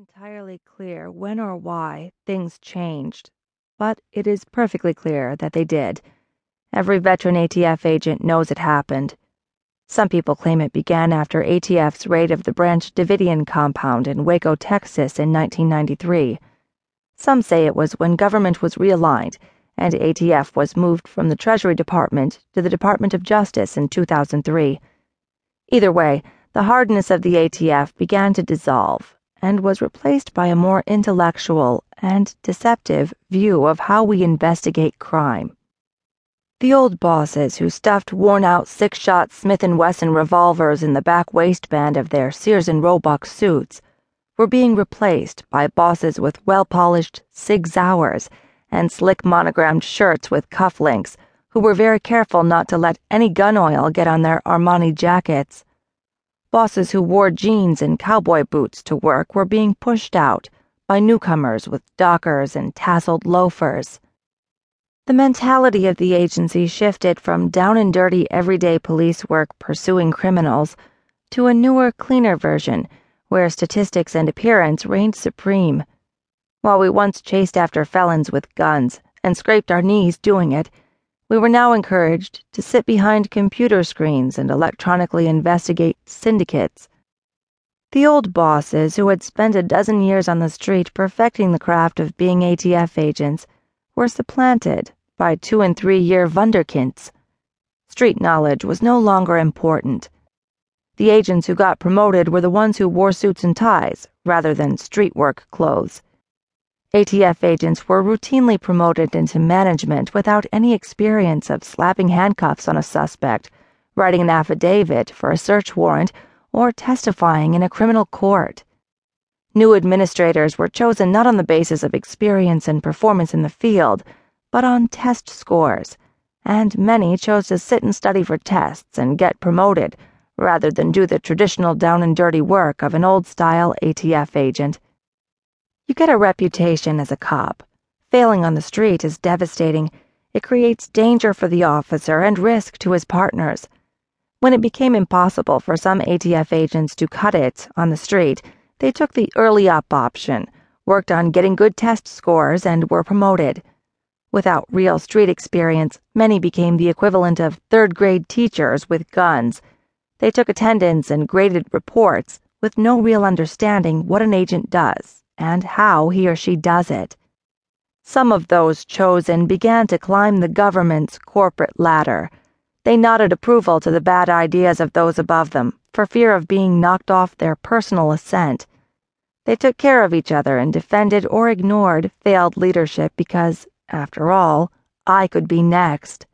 entirely clear when or why things changed, but it is perfectly clear that they did. Every veteran ATF agent knows it happened. Some people claim it began after ATF's raid of the Branch Davidian compound in Waco, Texas in 1993. Some say it was when government was realigned and ATF was moved from the Treasury Department to the Department of Justice in 2003. Either way, the hardness of the ATF began to dissolve and was replaced by a more intellectual and deceptive view of how we investigate crime. The old bosses who stuffed worn-out six-shot Smith & Wesson revolvers in the back waistband of their Sears and Roebuck suits were being replaced by bosses with well-polished Sig Sauers and slick monogrammed shirts with cufflinks who were very careful not to let any gun oil get on their Armani jackets. Bosses who wore jeans and cowboy boots to work were being pushed out by newcomers with dockers and tasseled loafers. The mentality of the agency shifted from down and dirty everyday police work pursuing criminals to a newer, cleaner version where statistics and appearance reigned supreme. While we once chased after felons with guns and scraped our knees doing it, we were now encouraged to sit behind computer screens and electronically investigate syndicates. The old bosses who had spent a dozen years on the street perfecting the craft of being ATF agents were supplanted by two and three year wunderkinds. Street knowledge was no longer important. The agents who got promoted were the ones who wore suits and ties rather than street work clothes. ATF agents were routinely promoted into management without any experience of slapping handcuffs on a suspect, writing an affidavit for a search warrant, or testifying in a criminal court. New administrators were chosen not on the basis of experience and performance in the field, but on test scores, and many chose to sit and study for tests and get promoted rather than do the traditional down and dirty work of an old style ATF agent. You get a reputation as a cop. Failing on the street is devastating. It creates danger for the officer and risk to his partners. When it became impossible for some ATF agents to cut it on the street, they took the early up option, worked on getting good test scores, and were promoted. Without real street experience, many became the equivalent of third grade teachers with guns. They took attendance and graded reports with no real understanding what an agent does and how he or she does it. Some of those chosen began to climb the government's corporate ladder. They nodded approval to the bad ideas of those above them for fear of being knocked off their personal ascent. They took care of each other and defended or ignored failed leadership because, after all, I could be next.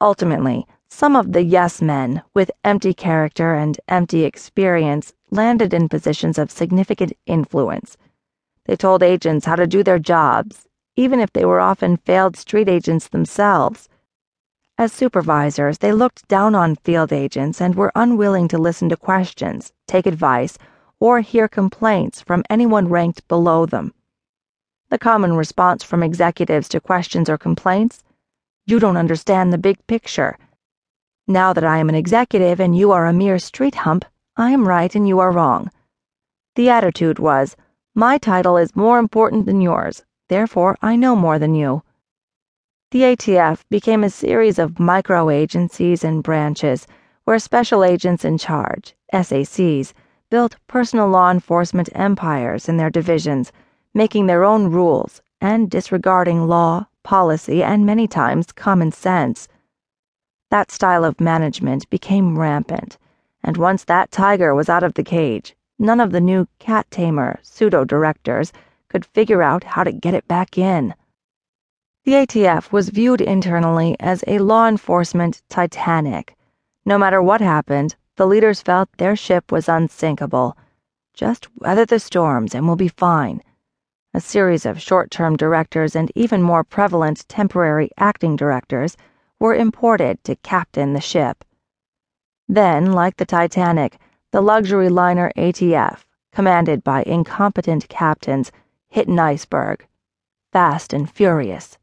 Ultimately, some of the yes men with empty character and empty experience landed in positions of significant influence. They told agents how to do their jobs, even if they were often failed street agents themselves. As supervisors, they looked down on field agents and were unwilling to listen to questions, take advice, or hear complaints from anyone ranked below them. The common response from executives to questions or complaints You don't understand the big picture. Now that I am an executive and you are a mere street hump, I am right and you are wrong. The attitude was, My title is more important than yours, therefore I know more than you. The ATF became a series of micro agencies and branches where special agents in charge, SACs, built personal law enforcement empires in their divisions, making their own rules and disregarding law, policy, and many times common sense. That style of management became rampant and once that tiger was out of the cage, none of the new cat tamer pseudo directors could figure out how to get it back in. The ATF was viewed internally as a law enforcement Titanic. No matter what happened, the leaders felt their ship was unsinkable. Just weather the storms and we'll be fine. A series of short term directors and even more prevalent temporary acting directors were imported to captain the ship. Then, like the Titanic, the luxury liner ATF, commanded by incompetent captains, hit an iceberg, fast and furious.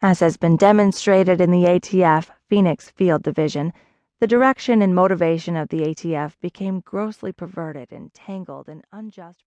As has been demonstrated in the ATF Phoenix Field Division, the direction and motivation of the ATF became grossly perverted and tangled in unjust